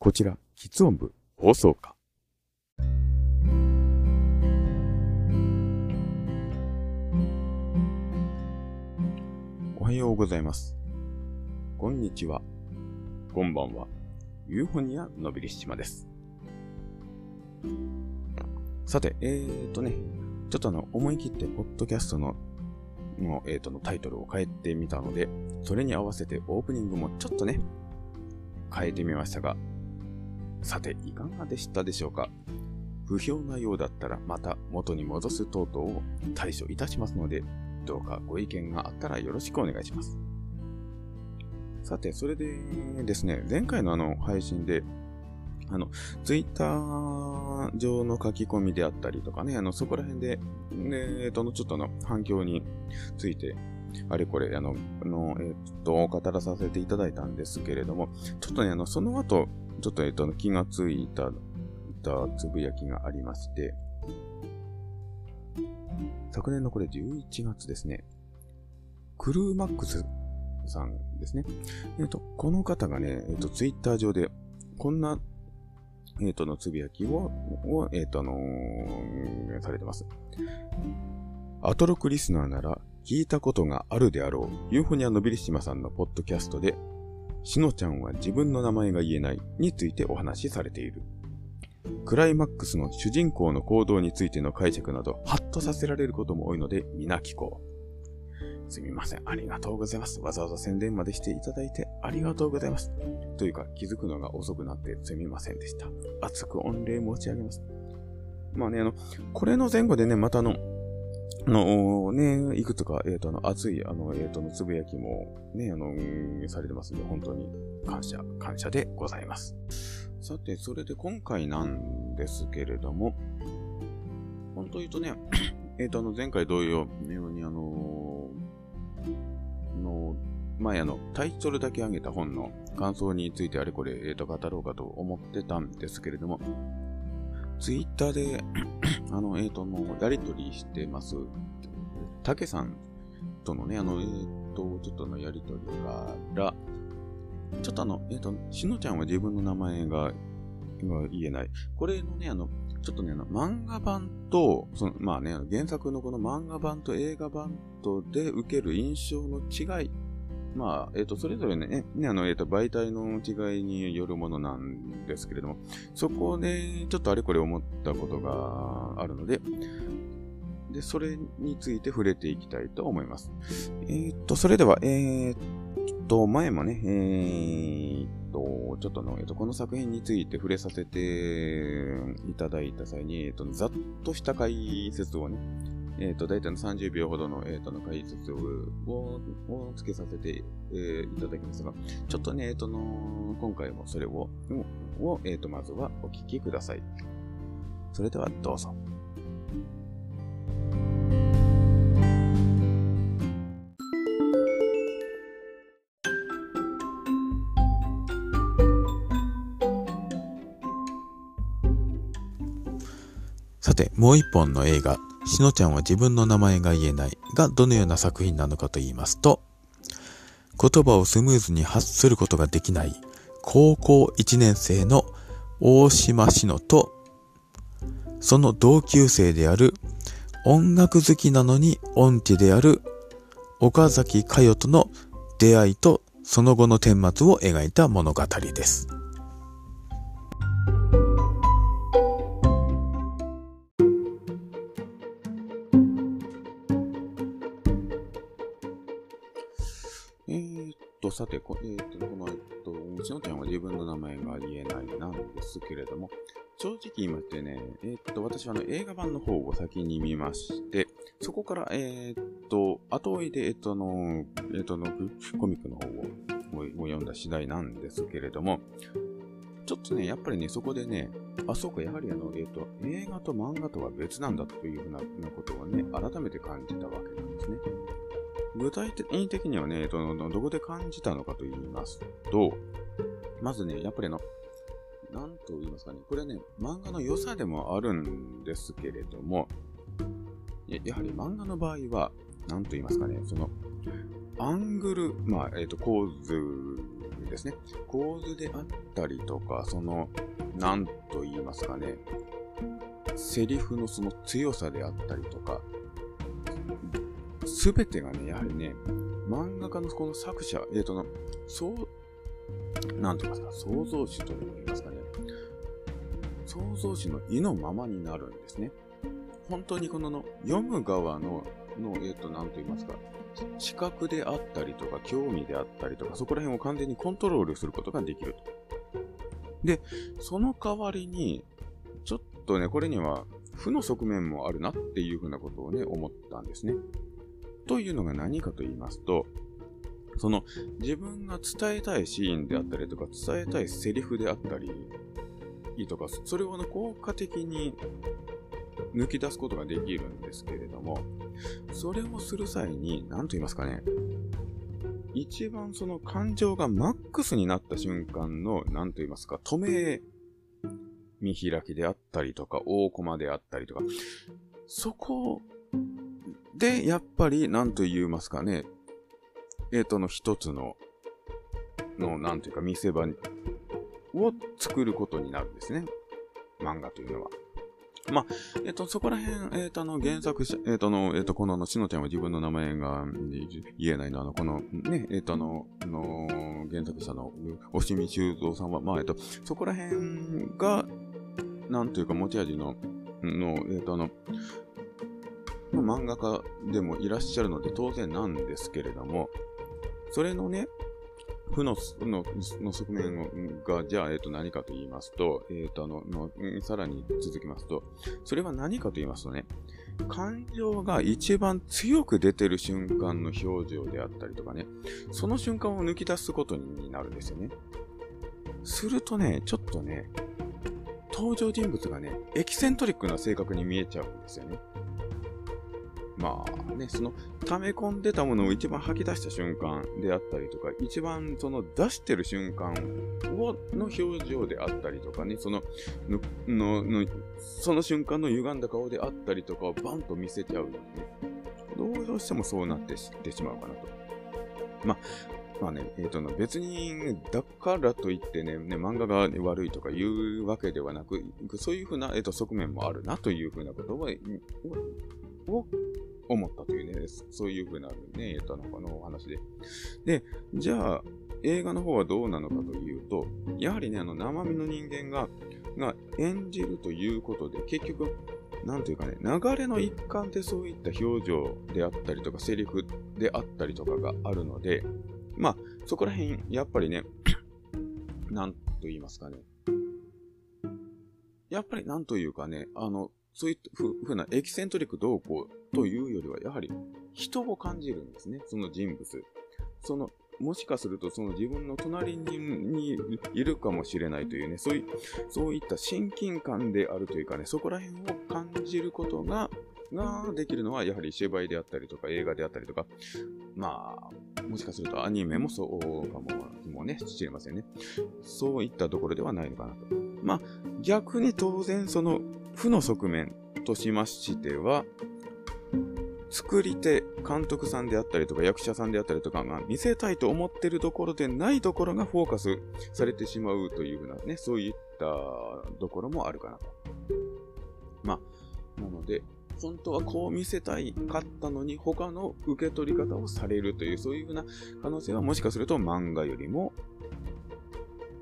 こちら、喫音部放送課。おはようございます。こんにちは。こんばんは。ユーフォニアのびりしまです。さて、えーとね、ちょっとあの、思い切って、ポッドキャストの、の、えーとのタイトルを変えてみたので、それに合わせてオープニングもちょっとね、変えてみましたが、さて、いかがでしたでしょうか？不評なようだったら、また元に戻す等々を対処いたしますので、どうかご意見があったらよろしくお願いします。さて、それでですね、前回のあの配信で、あの、ツイッター上の書き込みであったりとかね、あの、そこら辺で、ね、えっと、ちょっとの、反響について、あれこれ、あの、のえっと、語らさせていただいたんですけれども、ちょっとね、あの、その後、ちょっと、えっと、気がついた、たつぶやきがありまして、昨年のこれ11月ですね、クルーマックスさんですね。えっと、この方がね、えっと、ツイッター上で、こんな、えっと、のつぶやきを、をえっと、あのされてます。アトロクリスナーなら聞いたことがあるであろう、ユーフォニアのビリシマさんのポッドキャストで、しのちゃんは自分の名前が言えないについてお話しされている。クライマックスの主人公の行動についての解釈など、ハッとさせられることも多いので、皆聞こう。すみません。ありがとうございます。わざわざ宣伝までしていただいてありがとうございます。というか、気づくのが遅くなってすみませんでした。熱く御礼申し上げます。まあね、あの、これの前後でね、またあの、の、ね、いくつか、えっ、と、あの、熱い、あの、えっ、と、のつぶやきも、ね、あの、されてますので、本当に感謝、感謝でございます。さて、それで今回なんですけれども、本当言うとね、えっと、あの、前回同様のように、あのの、前あの、タイトルだけ上げた本の感想についてあれこれ、えっ、と、語ろうかと思ってたんですけれども、ツイッターで、あの、えっ、と、の、やりとりしてます、たけさんとのね、あの、えっ、と、ちょっとのやりとりから、ちょっとあの、えっ、と、しのちゃんは自分の名前がが言えない。これのね、あの、ちょっとね、あの、漫画版と、その、まあね、原作のこの漫画版と映画版とで受ける印象の違い。まあ、えっ、と、それぞれね、ね、あの、えっ、と、媒体の違いによるものなんですけれども、そこで、ちょっとあれこれ思ったことがあるので、で、それについて触れていきたいと思います。えっ、と、それでは、えっ、と、前もね、えっ、と、ちょっとの、えっ、と、この作品について触れさせていただいた際に、えっ、と、ざっとした解説をね、えっ、と、大体の30秒ほどの、えっ、と、の解説を、を、をつけさせて、えーいただきますが、ちょっとね、えっ、との、今回もそれを、を、えっ、と、まずはお聞きください。それでは、どうぞ。さて、もう一本の映画、しのちゃんは自分の名前が言えないがどのような作品なのかと言いますと、言葉をスムーズに発することができない高校1年生の大島しのと、その同級生である音楽好きなのに音痴である岡崎佳代との出会いとその後の顛末を描いた物語です。と、さて、こ,、えー、っとこの、えっと、しのちゃんは自分の名前が言えないなんですけれども、正直言いましてね、えーっと、私はあの映画版の方を先に見まして、そこから、えーっと、後追いで、えっと、の、えっと、のコミックの方をもうもう読んだ次第なんですけれども、ちょっとね、やっぱりね、そこでね、あ、そうか、やはりあの、えーっと、映画と漫画とは別なんだというふうなことをね、改めて感じたわけなんですね。具体的にはね、えっと、どこで感じたのかと言いますと、まずね、やっぱりあの、なんと言いますかね、これね、漫画の良さでもあるんですけれども、ややはり漫画の場合は、なんと言いますかね、その、アングル、まあ、えっ、と、構図ですね。構図であったりとか、その、なんと言いますかね、セリフのその強さであったりとか、すべてがね、やはりね、漫画家のこの作者、えっ、ー、との、そう、なんて言いますか、創造主と言いますかね、創造主の意のままになるんですね。本当にこのの読む側の、の、えっ、ー、と、なんと言いますか、視覚であったりとか、興味であったりとか、そこら辺を完全にコントロールすることができると。で、その代わりに、ちょっとね、これには負の側面もあるなっていうふうなことをね、思ったんですね。というのが何かと言いますと、その自分が伝えたいシーンであったりとか、伝えたいセリフであったり、とか、それを、ね、効果的に抜き出すことができるんですけれども、それをする際に、何と言いますかね、一番その感情がマックスになった瞬間の、何と言いますか、止め、見開きであったりとか、大コマであったりとか、そこで、やっぱり、何と言いますかね、えっ、ー、との一つの、の、なんというか、見せ場を作ることになるんですね。漫画というのは。まあ、えっと、そこら辺、えっと、あの、原作者、えっと、の、えっと、この、しのちゃんは自分の名前が言えないの、あの、この、ね、えっと、あの、の、原作者の、押見修造さんは、まあ、えっと、そこら辺が、なんというか、持ち味の、の、えっと、あの、漫画家でもいらっしゃるので当然なんですけれども、それのね、負ののの側面が、じゃあ、えっ、ー、と、何かと言いますと、えっ、ー、と、あのの、さらに続きますと、それは何かと言いますとね、感情が一番強く出てる瞬間の表情であったりとかね、その瞬間を抜き出すことになるんですよね。するとね、ちょっとね、登場人物がね、エキセントリックな性格に見えちゃうんですよね。まあね、その溜め込んでたものを一番吐き出した瞬間であったりとか、一番その出してる瞬間をの表情であったりとかね、そのののその瞬間の歪んだ顔であったりとかをバンと見せちゃうので、ね、どうしてもそうなってししまうかなと。まあまあね、えっ、ー、と別に、だからといってね、ね漫画が悪いとかいうわけではなく、そういうふうな、えーと、側面もあるなというふうなことをを思ったというね、そういうふうなね、えっと、ののお話で。で、じゃあ、映画の方はどうなのかというと、やはりね、あの、生身の人間が、が演じるということで、結局、なんというかね、流れの一環でそういった表情であったりとか、セリフであったりとかがあるので、まあ、そこら辺、やっぱりね、なんと言いますかね。やっぱりなんというかね、あの、そういったふうなエキセントリック動向というよりは、やはり人を感じるんですね、その人物。その、もしかするとその自分の隣にいるかもしれないというね、そういそういった親近感であるというかね、そこら辺を感じることが、ができるのはやはり芝居であったりとか映画であったりとか、まあ、もしかするとアニメもそうかももね、知れませんね。そういったところではないのかなと。まあ、逆に当然その負の側面としましては、作り手、監督さんであったりとか役者さんであったりとかが見せたいと思ってるところでないところがフォーカスされてしまうというふうなね、そういったところもあるかなと。まあ、なので、本当はこう見せたいかったのに他の受け取り方をされるというそういうふうな可能性はもしかすると漫画よりも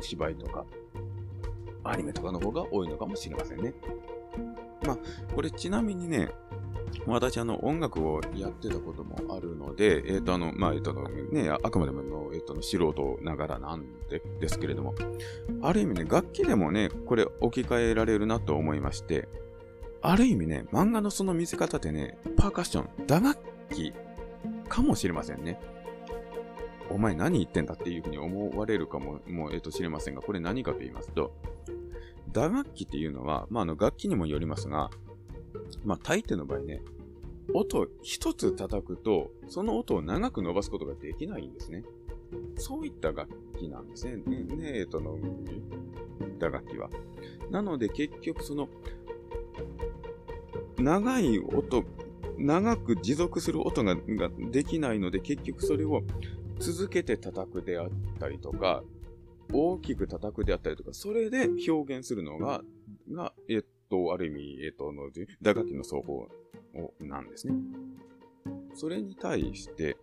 芝居とかアニメとかの方が多いのかもしれませんね。まあ、これちなみにね、私、あの、音楽をやってたこともあるので、えっ、ー、と、あの、まあ、えっ、ー、と、ね、あくまでもの、えっ、ー、と、素人ながらなんで、ですけれども、ある意味ね、楽器でもね、これ置き換えられるなと思いまして、ある意味ね、漫画のその見せ方ってね、パーカッション、打楽器かもしれませんね。お前何言ってんだっていうふうに思われるかも、もう、えっ、と、知れませんが、これ何かと言いますと、打楽器っていうのは、まあ、あの、楽器にもよりますが、まあ、大抵の場合ね、音一つ叩くと、その音を長く伸ばすことができないんですね。そういった楽器なんですね。ね、えとの、打楽器は。なので結局その、長い音、長く持続する音ができないので、結局それを続けて叩くであったりとか、大きく叩くであったりとか、それで表現するのが、が、えっと、ある意味、えっと、の、打楽器の奏法なんですね。それに対して、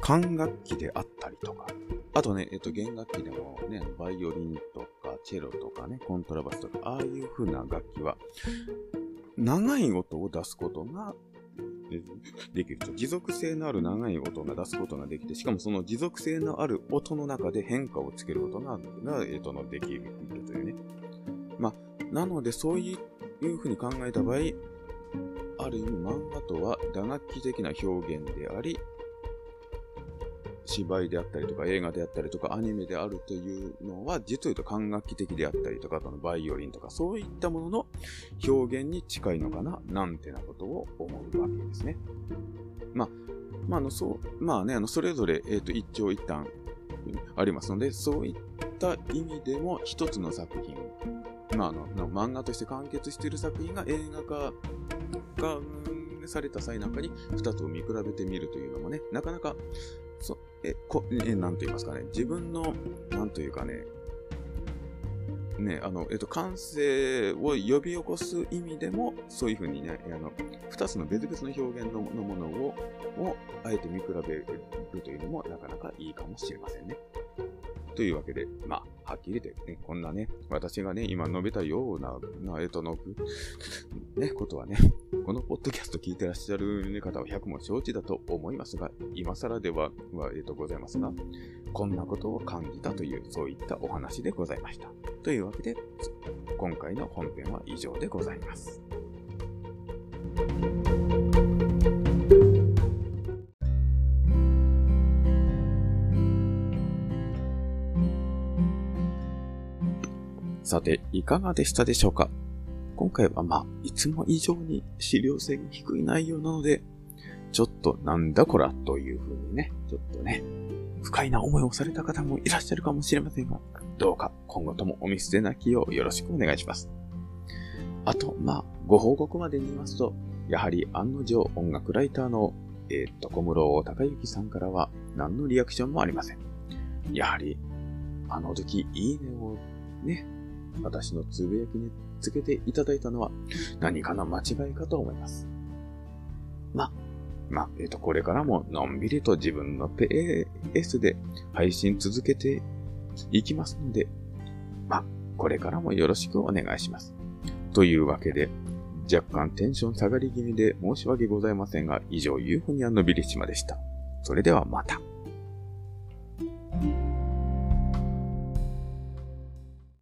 管楽器であったりとか、あとね、えっと、弦楽器でもね、バイオリンとか、チェロとかね、コントラバスとか、ああいう風な楽器は、長い音を出すことができると。持続性のある長い音が出すことができて、しかもその持続性のある音の中で変化をつけることが、えっと、のできるというね。まあ、なのでそういうふうに考えた場合、ある意味漫画とは打楽器的な表現であり、芝居であったりとか映画であったりとかアニメであるというのは実を言うと管楽器的であったりとかのバイオリンとかそういったものの表現に近いのかななんてなことを思うわけですね。まあ、まあ、のそうまあね、あのそれぞれ、えーと、一長一短ありますのでそういった意味でも一つの作品まあ、あの漫画として完結している作品が映画化がされた際なんかに2つを見比べてみるというのもね、なかなかそえ、こ、え、なんと言いますかね、自分の、なんというかね、ね、あの、えっと、感性を呼び起こす意味でも、そういうふうにね、あの、二つの別々の表現のものを、を、あえて見比べるというのも、なかなかいいかもしれませんね。というわけで、まあ、はっきり言ってね、こんなね、私がね、今述べたような、なえっとの、ね、ことはね、このポッドキャスト聞いてらっしゃる方は100も承知だと思いますが、今更では、はえっ、ー、と、ございますが、こんなことを感じたという、そういったお話でございました。というわけで、今回の本編は以上でございます。さて、いかがでしたでしょうか？今回はまあ、いつも以上に資料性が低い内容なので、ちょっとなんだこらという風にね、ちょっとね、不快な思いをされた方もいらっしゃるかもしれませんが、どうか今後ともお見捨てなきようよろしくお願いします。あと、まあ、ご報告までに言いますと、やはり案の定音楽ライターの、えー、っと、小室隆之さんからは何のリアクションもありません。やはり、あの時、いいねをね、私のつぶやきにつけていただいたのは何かの間違いかと思います。ま、ま、えっ、ー、と、これからものんびりと自分のペースで配信続けていきますので、ま、これからもよろしくお願いします。というわけで、若干テンション下がり気味で申し訳ございませんが、以上、ユーフォニアンのビリッシマでした。それではまた。